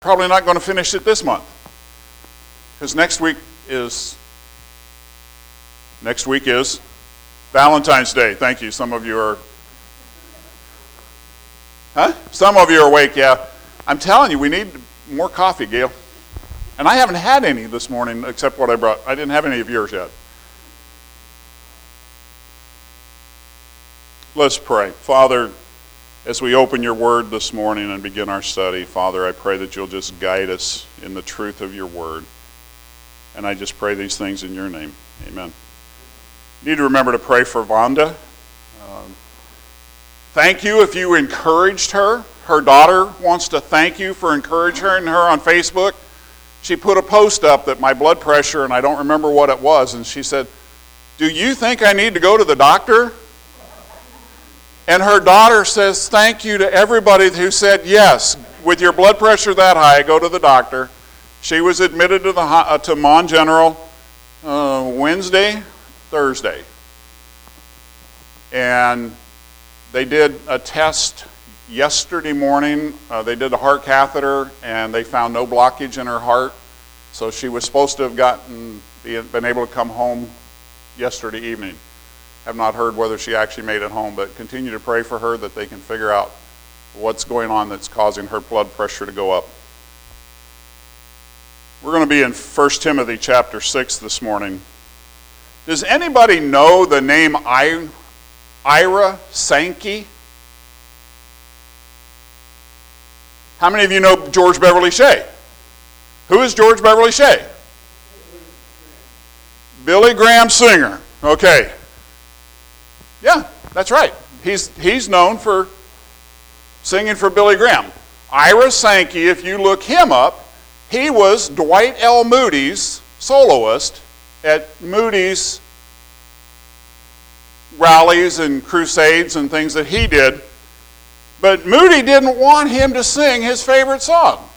Probably not going to finish it this month. Because next week is next week is Valentine's Day. Thank you. Some of you are Huh? Some of you are awake, yeah. I'm telling you, we need more coffee, Gail. And I haven't had any this morning except what I brought. I didn't have any of yours yet. Let's pray. Father, as we open your word this morning and begin our study, Father, I pray that you'll just guide us in the truth of your word. And I just pray these things in your name. Amen. You need to remember to pray for Vonda. Um, thank you if you encouraged her. Her daughter wants to thank you for encouraging her on Facebook. She put a post up that my blood pressure, and I don't remember what it was, and she said, Do you think I need to go to the doctor? And her daughter says, Thank you to everybody who said, Yes, with your blood pressure that high, go to the doctor. She was admitted to, the, uh, to Mon General uh, Wednesday, Thursday. And they did a test yesterday morning. Uh, they did a heart catheter and they found no blockage in her heart. So she was supposed to have gotten, been able to come home yesterday evening. Have not heard whether she actually made it home, but continue to pray for her that they can figure out what's going on that's causing her blood pressure to go up. We're going to be in 1 Timothy chapter 6 this morning. Does anybody know the name I, Ira Sankey? How many of you know George Beverly Shea? Who is George Beverly Shea? Billy Graham singer. Okay. Yeah, that's right. He's, he's known for singing for Billy Graham. Ira Sankey, if you look him up, he was Dwight L. Moody's soloist at Moody's rallies and crusades and things that he did. But Moody didn't want him to sing his favorite song.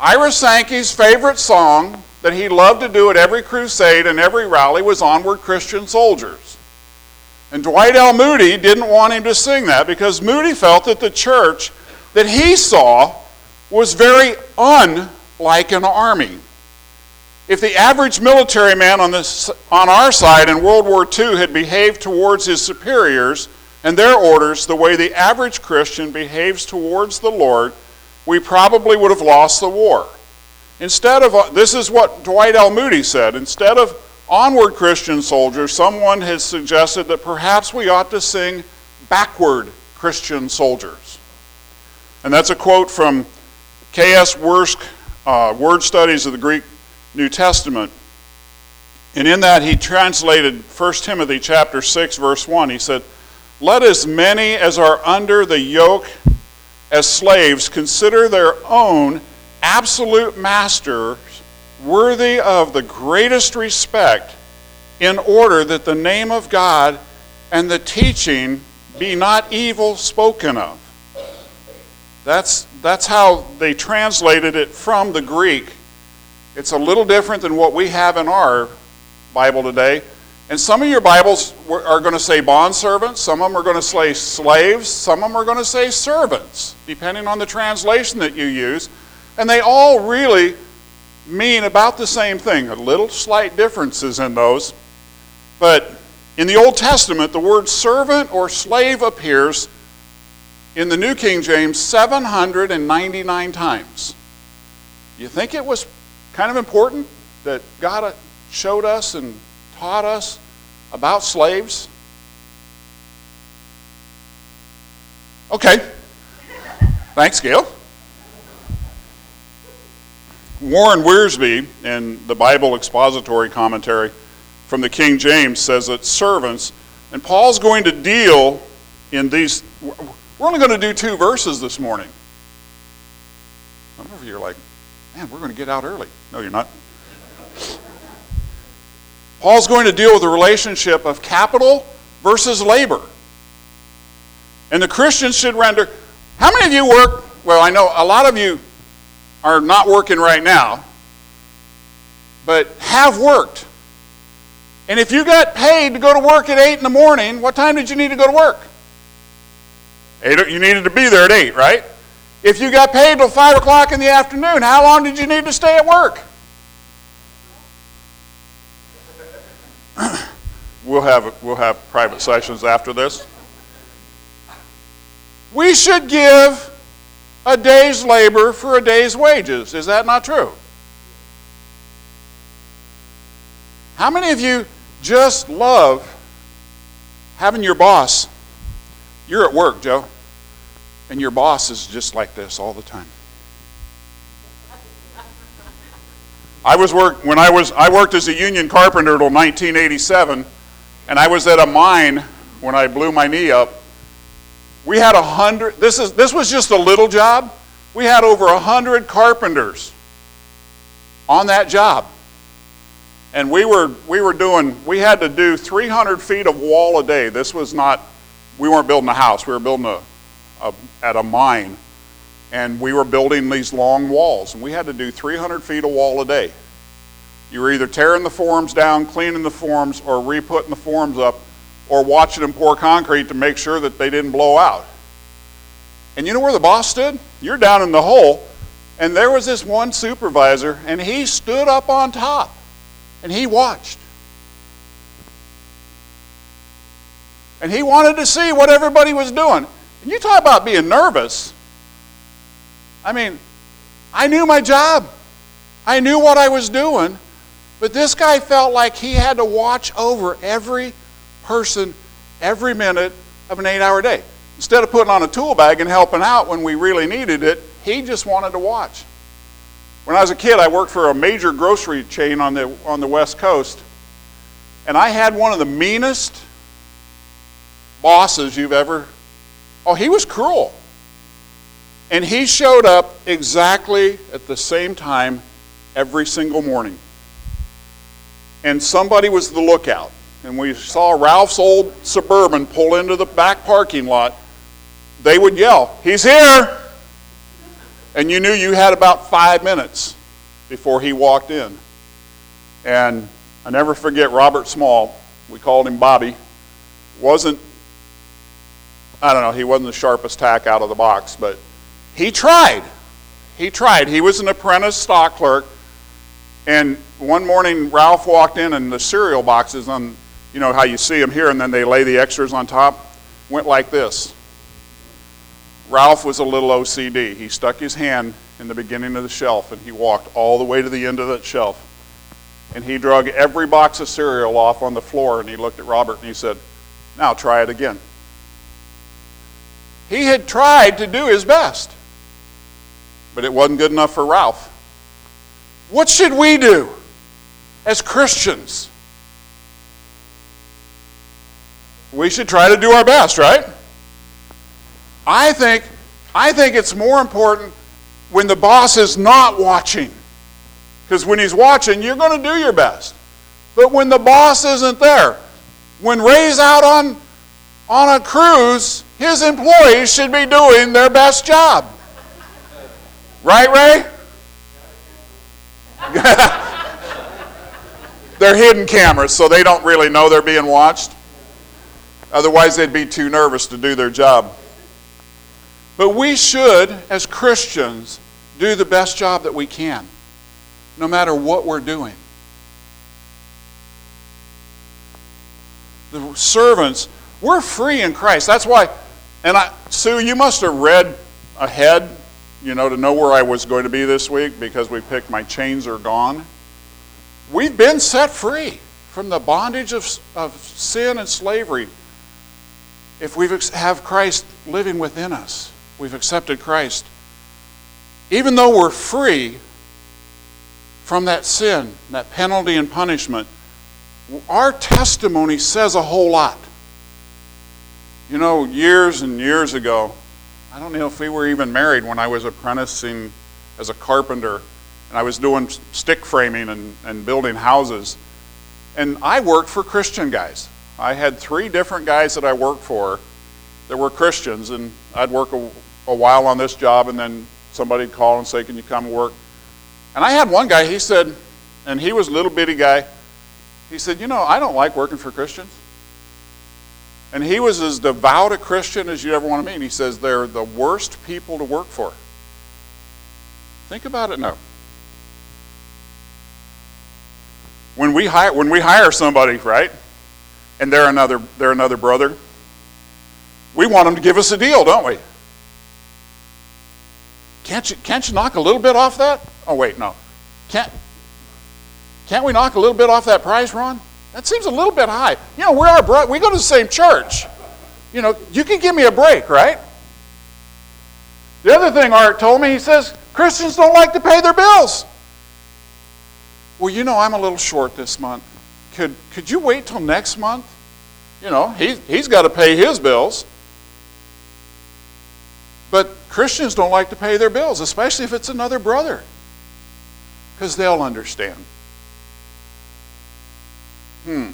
Ira Sankey's favorite song that he loved to do at every crusade and every rally was Onward Christian Soldiers. And Dwight L. Moody didn't want him to sing that because Moody felt that the church that he saw was very unlike an army. If the average military man on, this, on our side in World War II had behaved towards his superiors and their orders the way the average Christian behaves towards the Lord, we probably would have lost the war. Instead of, uh, this is what Dwight L. Moody said, instead of onward Christian soldiers, someone has suggested that perhaps we ought to sing backward Christian soldiers. And that's a quote from K.S. Wuest, uh, Word Studies of the Greek New Testament. And in that he translated 1 Timothy chapter 6 verse 1. He said, "Let as many as are under the yoke as slaves consider their own absolute masters worthy of the greatest respect in order that the name of God and the teaching be not evil spoken of. That's, that's how they translated it from the Greek. It's a little different than what we have in our Bible today. And some of your Bibles are going to say bondservants, some of them are going to say slaves, some of them are going to say servants, depending on the translation that you use. And they all really mean about the same thing, a little slight differences in those. But in the Old Testament, the word servant or slave appears in the New King James 799 times. You think it was kind of important that God showed us and taught us about slaves? Okay. Thanks, Gail. Warren Wiersbe, in the Bible expository commentary from the King James, says that servants, and Paul's going to deal in these, we're only going to do two verses this morning. Some of you are like, man, we're going to get out early. No, you're not. Paul's going to deal with the relationship of capital versus labor. And the Christians should render. How many of you work? Well, I know a lot of you are not working right now, but have worked. And if you got paid to go to work at 8 in the morning, what time did you need to go to work? Eight, you needed to be there at 8, right? If you got paid till 5 o'clock in the afternoon, how long did you need to stay at work? we'll, have, we'll have private sessions after this. We should give a day's labor for a day's wages. Is that not true? How many of you just love having your boss? You're at work, Joe, and your boss is just like this all the time. I was work when I was I worked as a union carpenter until 1987, and I was at a mine when I blew my knee up. We had a hundred. This is this was just a little job. We had over a hundred carpenters on that job. And we were we were doing we had to do 300 feet of wall a day. This was not we weren't building a house. We were building a, a, at a mine. And we were building these long walls. And we had to do 300 feet of wall a day. You were either tearing the forms down cleaning the forms or re-putting the forms up or watching them pour concrete to make sure that they didn't blow out and you know where the boss stood you're down in the hole and there was this one supervisor and he stood up on top and he watched. And he wanted to see what everybody was doing. And you talk about being nervous. I mean, I knew my job, I knew what I was doing, but this guy felt like he had to watch over every person every minute of an eight hour day. Instead of putting on a tool bag and helping out when we really needed it, he just wanted to watch. When I was a kid, I worked for a major grocery chain on the, on the West Coast, and I had one of the meanest bosses you've ever. Oh, he was cruel. And he showed up exactly at the same time every single morning. And somebody was the lookout. And we saw Ralph's old Suburban pull into the back parking lot. They would yell, He's here! And you knew you had about five minutes before he walked in. And I never forget Robert Small, we called him Bobby, wasn't, I don't know, he wasn't the sharpest tack out of the box, but he tried. He tried. He was an apprentice stock clerk. And one morning, Ralph walked in, and the cereal boxes on, you know how you see them here, and then they lay the extras on top, went like this. Ralph was a little OCD. He stuck his hand in the beginning of the shelf and he walked all the way to the end of that shelf. And he drug every box of cereal off on the floor and he looked at Robert and he said, Now try it again. He had tried to do his best, but it wasn't good enough for Ralph. What should we do as Christians? We should try to do our best, right? I think, I think it's more important when the boss is not watching. Because when he's watching, you're going to do your best. But when the boss isn't there, when Ray's out on, on a cruise, his employees should be doing their best job. Right, Ray? they're hidden cameras, so they don't really know they're being watched. Otherwise, they'd be too nervous to do their job. But we should, as Christians, do the best job that we can, no matter what we're doing. The servants, we're free in Christ. That's why, and I, Sue, you must have read ahead, you know, to know where I was going to be this week because we picked My Chains Are Gone. We've been set free from the bondage of, of sin and slavery if we have Christ living within us we've accepted Christ, even though we're free from that sin, that penalty and punishment, our testimony says a whole lot. You know, years and years ago, I don't know if we were even married when I was apprenticing as a carpenter and I was doing stick framing and, and building houses. And I worked for Christian guys. I had three different guys that I worked for that were Christians, and I'd work a, a while on this job, and then somebody'd call and say, Can you come and work? And I had one guy, he said, and he was a little bitty guy, he said, You know, I don't like working for Christians. And he was as devout a Christian as you ever want to meet. He says they're the worst people to work for. Think about it now. When we hire, when we hire somebody, right, and they're another, they're another brother, we want them to give us a deal, don't we? Can't you, can't you knock a little bit off that? Oh, wait, no. Can't, can't we knock a little bit off that price, Ron? That seems a little bit high. You know, we're our bro- we go to the same church. You know, you can give me a break, right? The other thing Art told me, he says, Christians don't like to pay their bills. Well, you know, I'm a little short this month. Could, could you wait till next month? You know, he, he's got to pay his bills. But Christians don't like to pay their bills, especially if it's another brother, because they'll understand. Hmm.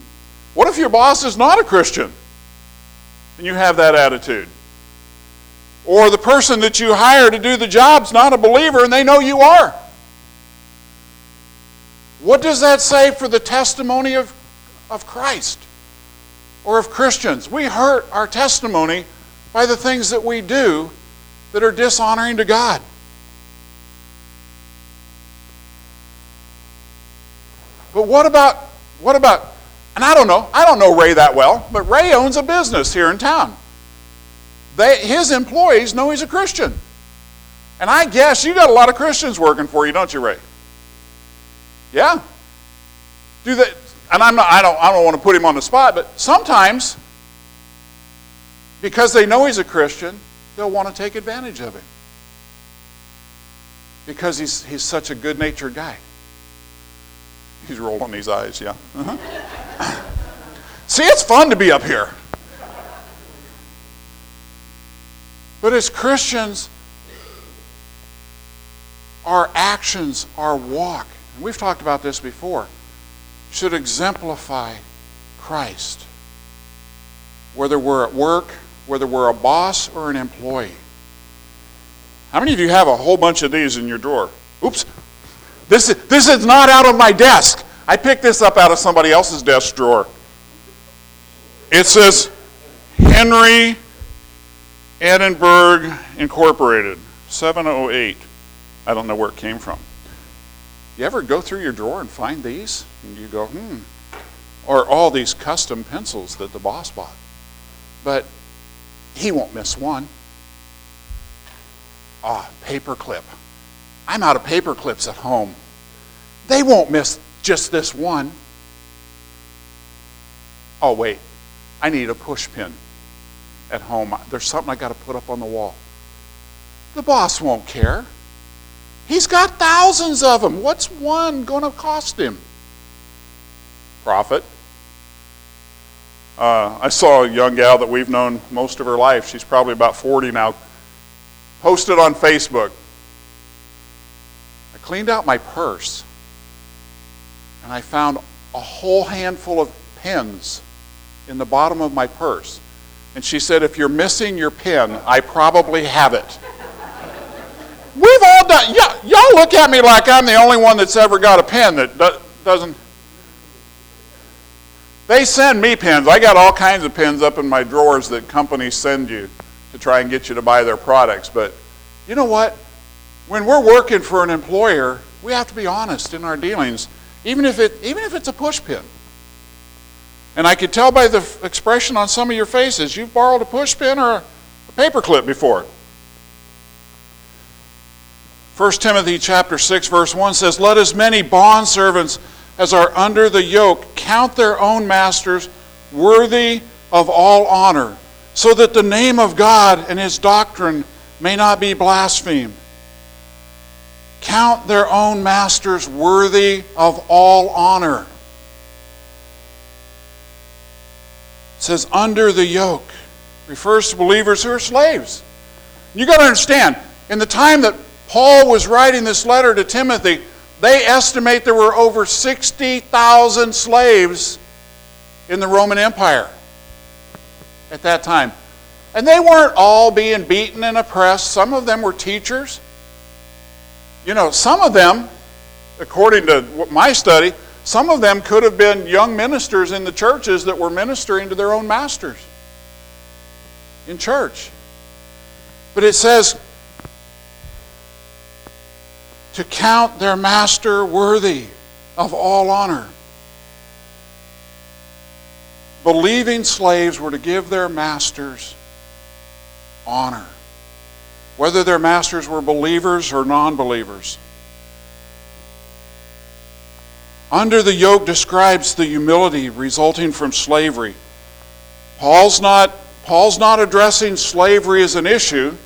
What if your boss is not a Christian and you have that attitude? Or the person that you hire to do the job's not a believer and they know you are? What does that say for the testimony of, of Christ or of Christians? We hurt our testimony by the things that we do that are dishonoring to God. But what about what about and I don't know, I don't know Ray that well, but Ray owns a business here in town. They, his employees know he's a Christian. And I guess you got a lot of Christians working for you, don't you, Ray? Yeah. Do that and I'm not I don't I don't want to put him on the spot, but sometimes because they know he's a Christian, they'll want to take advantage of him. Because he's he's such a good-natured guy. He's rolling his eyes, yeah. Uh-huh. See, it's fun to be up here. But as Christians, our actions, our walk, and we've talked about this before, should exemplify Christ. Whether we're at work, whether we're a boss or an employee. How many of you have a whole bunch of these in your drawer? Oops. This is, this is not out of my desk. I picked this up out of somebody else's desk drawer. It says Henry Edinburgh Incorporated, 708. I don't know where it came from. You ever go through your drawer and find these? And you go, hmm. Or all these custom pencils that the boss bought. But he won't miss one. Ah, paper clip. I'm out of paper clips at home. They won't miss just this one. Oh, wait. I need a push pin at home. There's something I got to put up on the wall. The boss won't care. He's got thousands of them. What's one going to cost him? Profit. Uh, I saw a young gal that we've known most of her life. She's probably about 40 now. Posted on Facebook. I cleaned out my purse and I found a whole handful of pens in the bottom of my purse. And she said, If you're missing your pen, I probably have it. Y'all look at me like I'm the only one that's ever got a pen that do- doesn't. They send me pens. I got all kinds of pens up in my drawers that companies send you to try and get you to buy their products. But you know what? When we're working for an employer, we have to be honest in our dealings, even if, it, even if it's a push pin. And I could tell by the expression on some of your faces, you've borrowed a push pin or a paper clip before. 1 Timothy chapter 6 verse 1 says, "Let as many bondservants as are under the yoke count their own masters worthy of all honor, so that the name of God and his doctrine may not be blasphemed." Count their own masters worthy of all honor. It says under the yoke refers to believers who are slaves. You got to understand, in the time that Paul was writing this letter to Timothy, they estimate there were over 60,000 slaves in the Roman Empire at that time. And they weren't all being beaten and oppressed. Some of them were teachers. You know, some of them, according to my study, some of them could have been young ministers in the churches that were ministering to their own masters in church. But it says, to count their master worthy of all honor. Believing slaves were to give their masters honor, whether their masters were believers or non believers. Under the yoke describes the humility resulting from slavery. Paul's not, Paul's not addressing slavery as an issue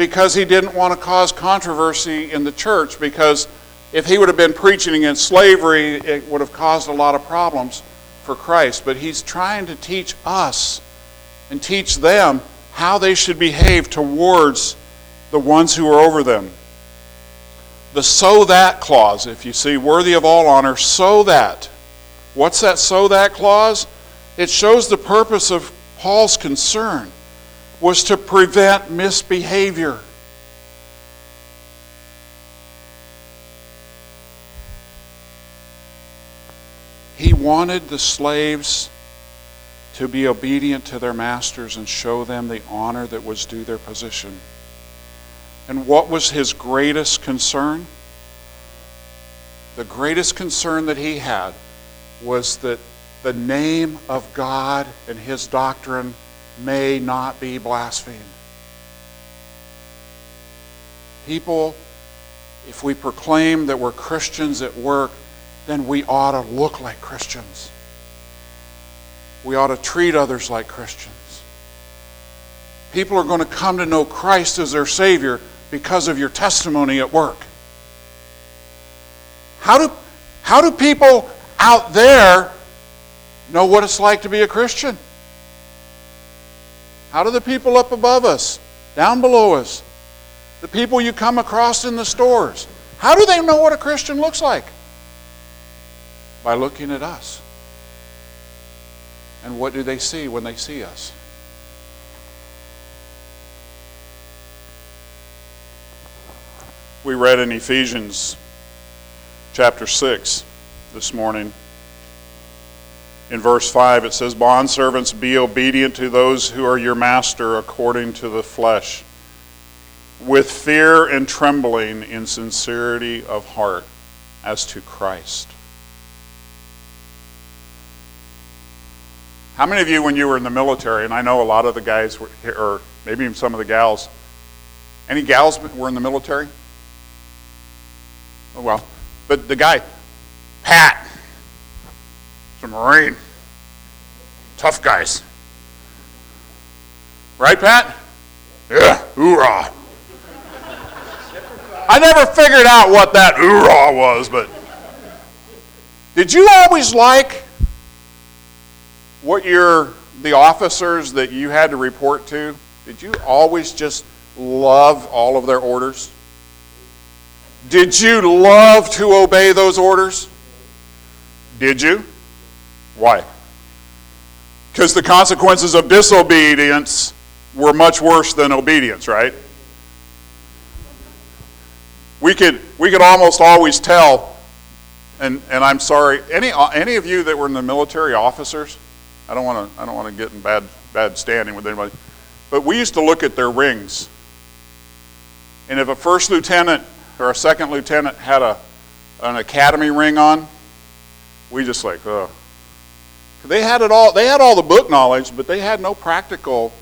because he didn't want to cause controversy in the church, because if he would have been preaching against slavery, it would have caused a lot of problems for Christ. But he's trying to teach us and teach them how they should behave towards the ones who are over them. The so that clause, if you see, worthy of all honor, so that. What's that so that clause? It shows the purpose of Paul's concern was to prevent misbehavior. He wanted the slaves to be obedient to their masters and show them the honor that was due their position. And what was his greatest concern? The greatest concern that he had was that the name of God and his doctrine may not be blasphemed. People, if we proclaim that we're Christians at work, then we ought to look like Christians. We ought to treat others like Christians. People are going to come to know Christ as their Savior because of your testimony at work. How do, how do people out there know what it's like to be a Christian? How do the people up above us, down below us, the people you come across in the stores, how do they know what a Christian looks like? By looking at us. And what do they see when they see us? We read in Ephesians chapter 6 this morning. In verse 5, it says, Bondservants, be obedient to those who are your master according to the flesh, with fear and trembling in sincerity of heart, as to Christ. How many of you, when you were in the military, and I know a lot of the guys, were, or maybe even some of the gals, any gals were in the military? Oh, well. But the guy, Pat, a Marine. Tough guys. Right, Pat? Yeah, hoorah. I never figured out what that hoorah was, but did you always like what your the officers that you had to report to? Did you always just love all of their orders? Did you love to obey those orders? Did you? Why? Because the consequences of disobedience were much worse than obedience, right? We could, we could almost always tell, and, and I'm sorry, any, any of you that were in the military officers, I don't want to I don't want to get in bad bad standing with anybody, but we used to look at their rings. And if a first lieutenant or a second lieutenant had a an academy ring on, we just like, oh. They had it all. They had all the book knowledge, but they had no practical,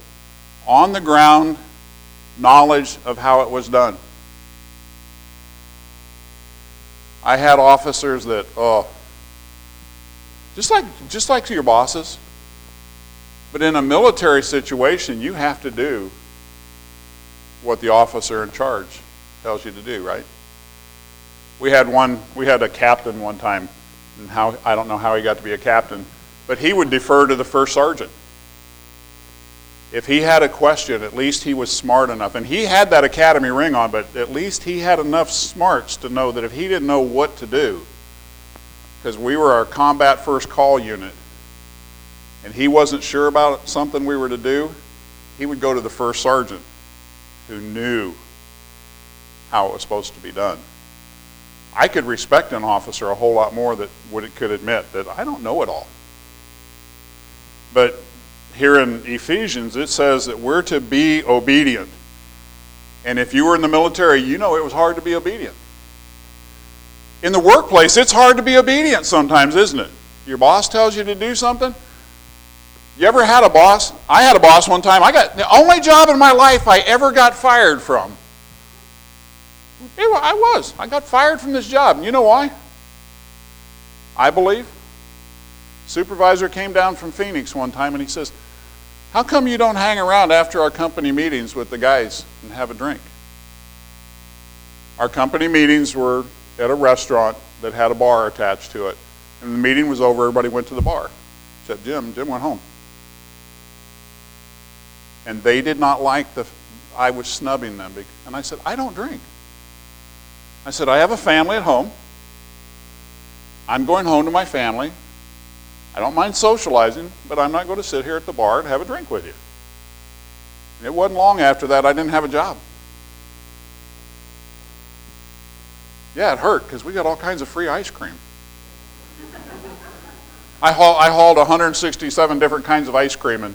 on the ground knowledge of how it was done. I had officers that, oh, just like just like to your bosses. But in a military situation, you have to do what the officer in charge tells you to do, right? We had one, we had a captain one time, and how I don't know how he got to be a captain, but he would defer to the first sergeant. If he had a question, at least he was smart enough. And he had that academy ring on, but at least he had enough smarts to know that if he didn't know what to do, because we were our combat first call unit, and he wasn't sure about something we were to do, he would go to the first sergeant who knew how it was supposed to be done. I could respect an officer a whole lot more that would, could admit that I don't know it all. But here in Ephesians, it says that we're to be obedient. And if you were in the military, you know it was hard to be obedient. In the workplace, it's hard to be obedient sometimes, isn't it? Your boss tells you to do something. You ever had a boss? I had a boss one time. I got the only job in my life I ever got fired from. I was. I got fired from this job. You know why? I believe. Supervisor came down from Phoenix one time and he says, How come you don't hang around after our company meetings with the guys and have a drink? Our company meetings were at a restaurant that had a bar attached to it. And the meeting was over, everybody went to the bar. Except Jim. Jim went home. And they did not like the I was snubbing them. And I said, I don't drink. I said, I have a family at home. I'm going home to my family. I don't mind socializing, but I'm not going to sit here at the bar and have a drink with you. it wasn't long after that I didn't have a job. Yeah, it hurt because we got all kinds of free ice cream. I, haul, I hauled 167 different kinds of ice cream, and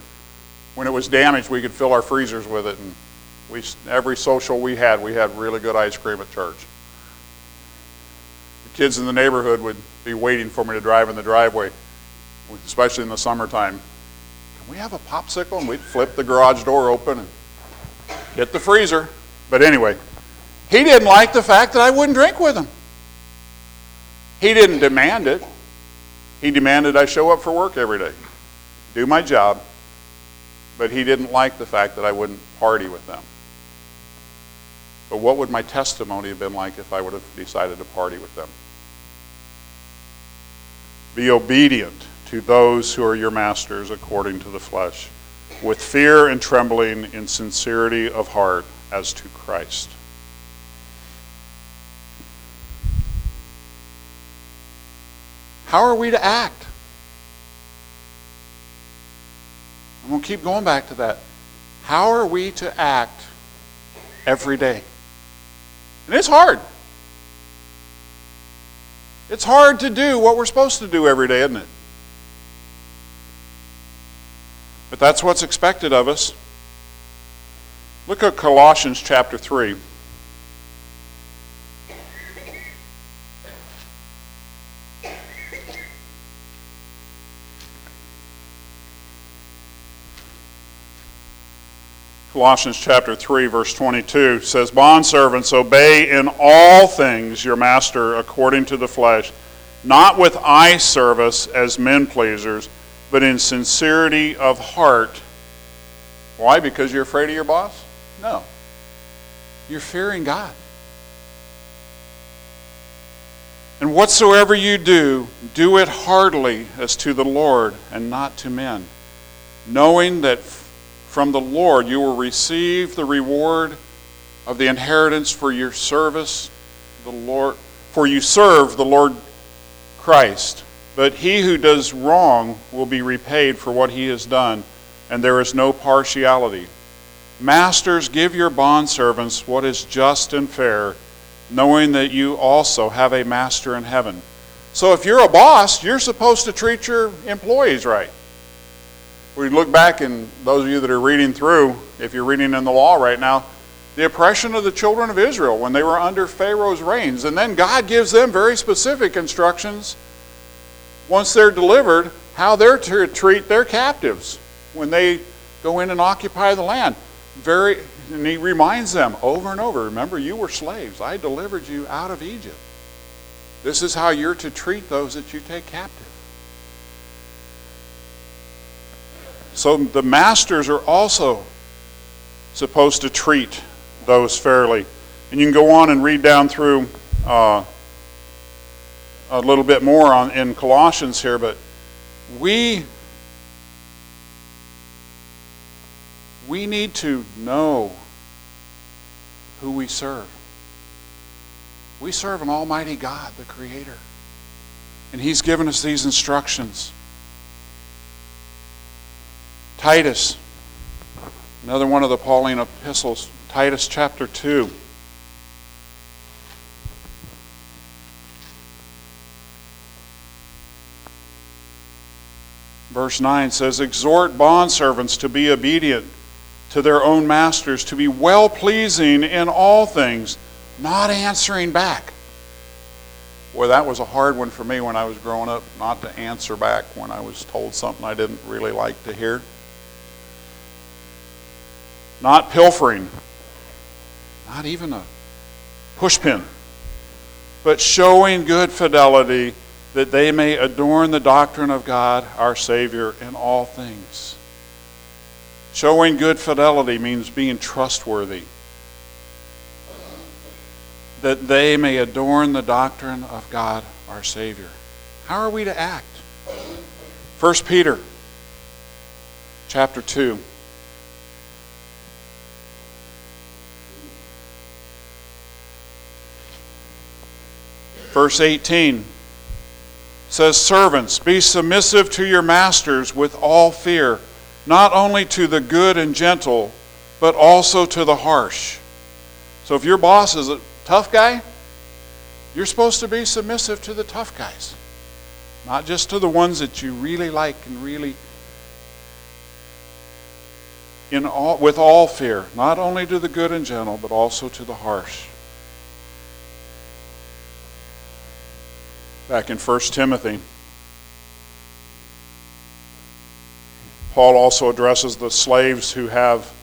when it was damaged, we could fill our freezers with it. And we, every social we had, we had really good ice cream at church. The kids in the neighborhood would be waiting for me to drive in the driveway, especially in the summertime. Can we have a popsicle? And we'd flip the garage door open and hit the freezer. But anyway, he didn't like the fact that I wouldn't drink with him. He didn't demand it. He demanded I show up for work every day, do my job, but he didn't like the fact that I wouldn't party with them. But what would my testimony have been like if I would have decided to party with them? Be obedient to those who are your masters according to the flesh, with fear and trembling in sincerity of heart as to Christ. How are we to act? I'm going to keep going back to that. How are we to act every day? And it's hard. It's hard to do what we're supposed to do every day, isn't it? But that's what's expected of us. Look at Colossians chapter 3. Colossians chapter 3, verse 22 says, Bondservants, obey in all things your master according to the flesh, not with eye service as men pleasers, but in sincerity of heart. Why? Because you're afraid of your boss? No. You're fearing God. And whatsoever you do, do it heartily as to the Lord and not to men, knowing that from the Lord, you will receive the reward of the inheritance for your service, the Lord, for you serve the Lord Christ. But he who does wrong will be repaid for what he has done, and there is no partiality. Masters, give your bondservants what is just and fair, knowing that you also have a master in heaven. So if you're a boss, you're supposed to treat your employees right we look back, and those of you that are reading through, if you're reading in the law right now, the oppression of the children of Israel when they were under Pharaoh's reigns. And then God gives them very specific instructions once they're delivered how they're to treat their captives when they go in and occupy the land. Very, and he reminds them over and over remember, you were slaves. I delivered you out of Egypt. This is how you're to treat those that you take captive. So the masters are also supposed to treat those fairly. And you can go on and read down through uh, a little bit more on, in Colossians here, but we we need to know who we serve. We serve an almighty God, the creator. And he's given us these instructions. Titus, another one of the Pauline epistles, Titus chapter 2. Verse 9 says, Exhort bondservants to be obedient to their own masters, to be well pleasing in all things, not answering back. Boy, that was a hard one for me when I was growing up, not to answer back when I was told something I didn't really like to hear. Not pilfering, not even a pushpin, but showing good fidelity that they may adorn the doctrine of God, our Savior, in all things. Showing good fidelity means being trustworthy. That they may adorn the doctrine of God, our Savior. How are we to act? 1 Peter chapter 2. Verse 18 says, Servants, be submissive to your masters with all fear, not only to the good and gentle, but also to the harsh. So if your boss is a tough guy, you're supposed to be submissive to the tough guys, not just to the ones that you really like and really. In all, with all fear, not only to the good and gentle, but also to the harsh. Back in 1 Timothy. Paul also addresses the slaves who have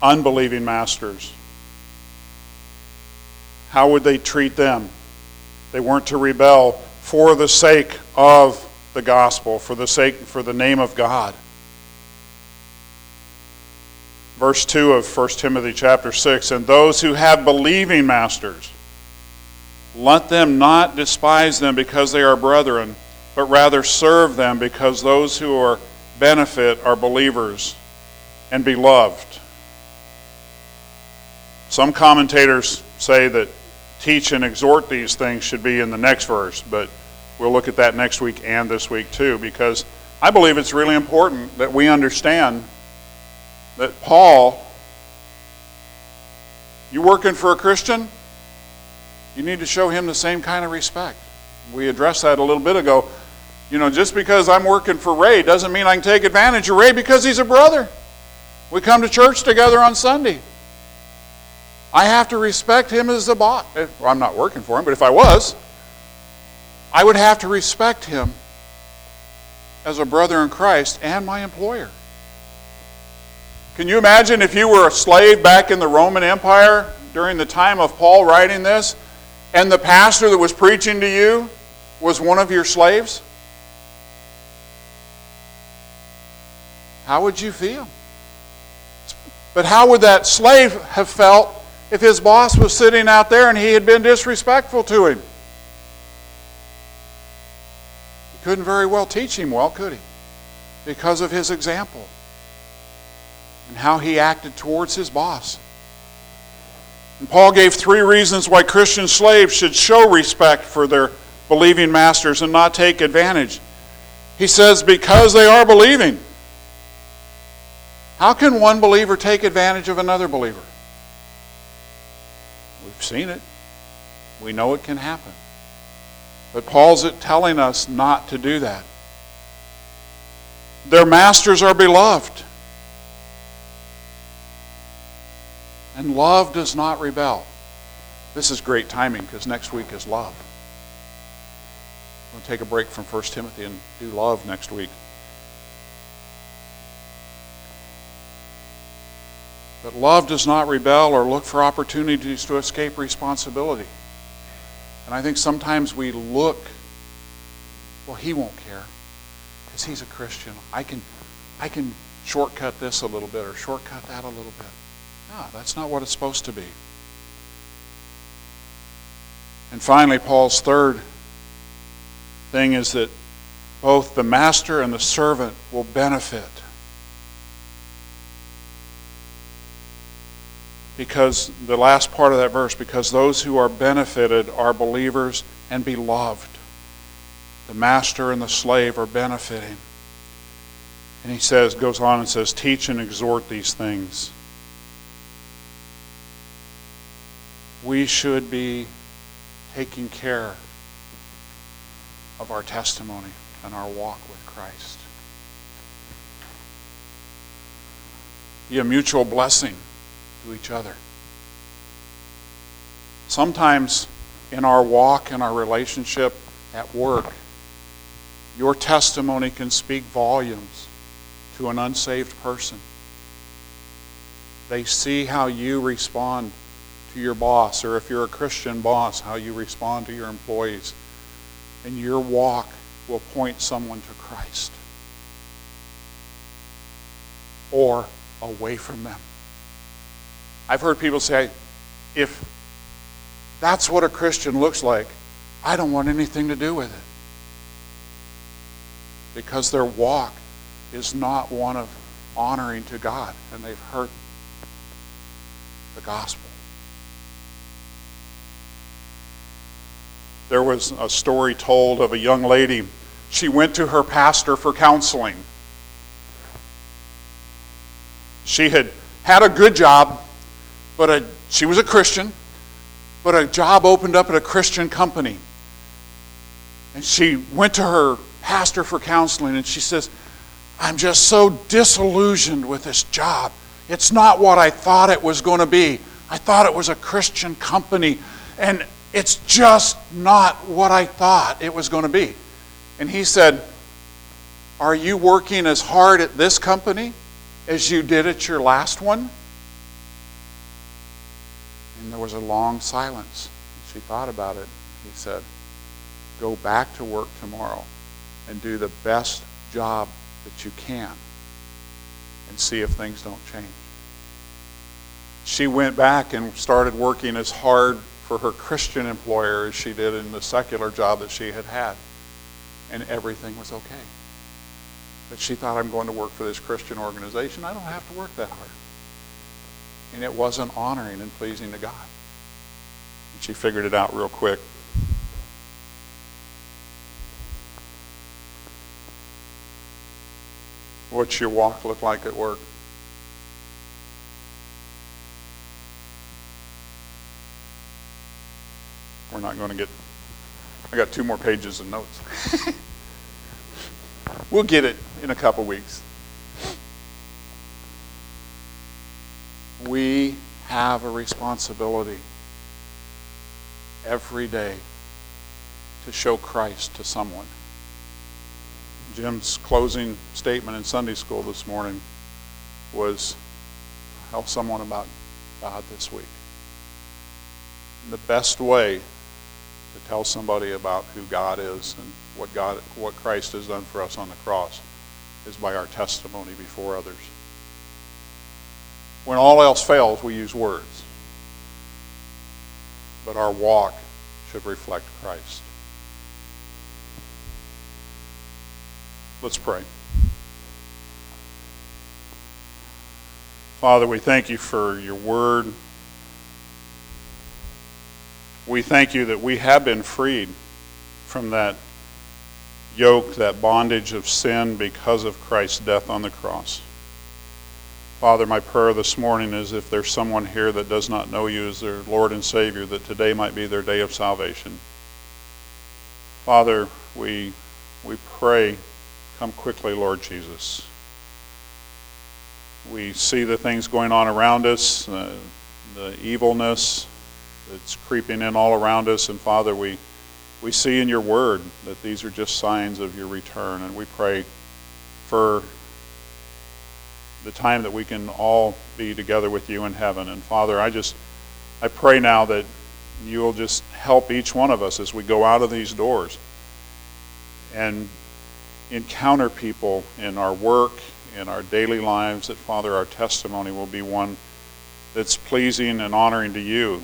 unbelieving masters. How would they treat them? They weren't to rebel for the sake of the gospel, for the sake for the name of God. Verse 2 of 1 Timothy chapter 6, and those who have believing masters let them not despise them because they are brethren, but rather serve them because those who are benefit are believers and beloved. Some commentators say that teach and exhort these things should be in the next verse, but we'll look at that next week and this week too, because I believe it's really important that we understand that Paul, you working for a Christian? You need to show him the same kind of respect. We addressed that a little bit ago. You know, just because I'm working for Ray doesn't mean I can take advantage of Ray because he's a brother. We come to church together on Sunday. I have to respect him as a boss. Eh, well, I'm not working for him, but if I was, I would have to respect him as a brother in Christ and my employer. Can you imagine if you were a slave back in the Roman Empire during the time of Paul writing this? And the pastor that was preaching to you was one of your slaves? How would you feel? But how would that slave have felt if his boss was sitting out there and he had been disrespectful to him? He couldn't very well teach him well, could he? Because of his example and how he acted towards his boss. Paul gave three reasons why Christian slaves should show respect for their believing masters and not take advantage. He says, because they are believing. How can one believer take advantage of another believer? We've seen it. We know it can happen. But Paul's telling us not to do that. Their masters are beloved. And love does not rebel. This is great timing because next week is love. We'll take a break from 1 Timothy and do love next week. But love does not rebel or look for opportunities to escape responsibility. And I think sometimes we look, well, he won't care because he's a Christian. I can, I can shortcut this a little bit or shortcut that a little bit. No, that's not what it's supposed to be. And finally, Paul's third thing is that both the master and the servant will benefit. Because the last part of that verse, because those who are benefited are believers and beloved. The master and the slave are benefiting. And he says, goes on and says, teach and exhort these things. We should be taking care of our testimony and our walk with Christ. Be a mutual blessing to each other. Sometimes in our walk and our relationship at work, your testimony can speak volumes to an unsaved person. They see how you respond to your boss, or if you're a Christian boss, how you respond to your employees. And your walk will point someone to Christ or away from them. I've heard people say, if that's what a Christian looks like, I don't want anything to do with it. Because their walk is not one of honoring to God, and they've hurt the gospel. There was a story told of a young lady. She went to her pastor for counseling. She had had a good job, but a, she was a Christian, but a job opened up at a Christian company. And she went to her pastor for counseling and she says, I'm just so disillusioned with this job. It's not what I thought it was going to be. I thought it was a Christian company, and it's just not what I thought it was going to be. And he said, Are you working as hard at this company as you did at your last one? And there was a long silence. She thought about it. He said, Go back to work tomorrow and do the best job that you can and see if things don't change. She went back and started working as hard for her Christian employer as she did in the secular job that she had had. And everything was okay. But she thought, I'm going to work for this Christian organization. I don't have to work that hard. And it wasn't honoring and pleasing to God. And she figured it out real quick. What's your walk look like at work? We're not going to get, I got two more pages of notes. we'll get it in a couple weeks. We have a responsibility every day to show Christ to someone. Jim's closing statement in Sunday school this morning was tell someone about God this week. And the best way to tell somebody about who God is and what God what Christ has done for us on the cross is by our testimony before others. When all else fails, we use words. But our walk should reflect Christ. Let's pray. Father, we thank you for your word. We thank you that we have been freed from that yoke, that bondage of sin because of Christ's death on the cross. Father, my prayer this morning is if there's someone here that does not know you as their Lord and Savior, that today might be their day of salvation. Father, we, we pray Come quickly, Lord Jesus. We see the things going on around us, uh, the evilness that's creeping in all around us, and Father, we, we see in your word that these are just signs of your return, and we pray for the time that we can all be together with you in heaven. And Father, I just I pray now that you will just help each one of us as we go out of these doors and encounter people in our work, in our daily lives, that, Father, our testimony will be one that's pleasing and honoring to you,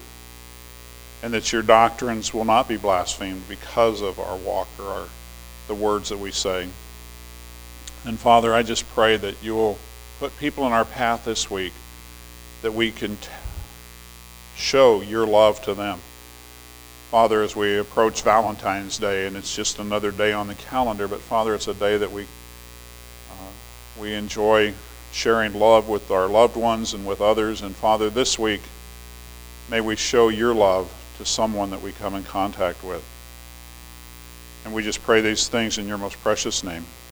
and that your doctrines will not be blasphemed because of our walk or our, the words that we say. And Father, I just pray that you will put people in our path this week that we can t- show your love to them. Father, as we approach Valentine's Day, and it's just another day on the calendar, but Father, it's a day that we uh, we enjoy sharing love with our loved ones and with others. And Father, this week, may we show your love to someone that we come in contact with. And we just pray these things in your most precious name.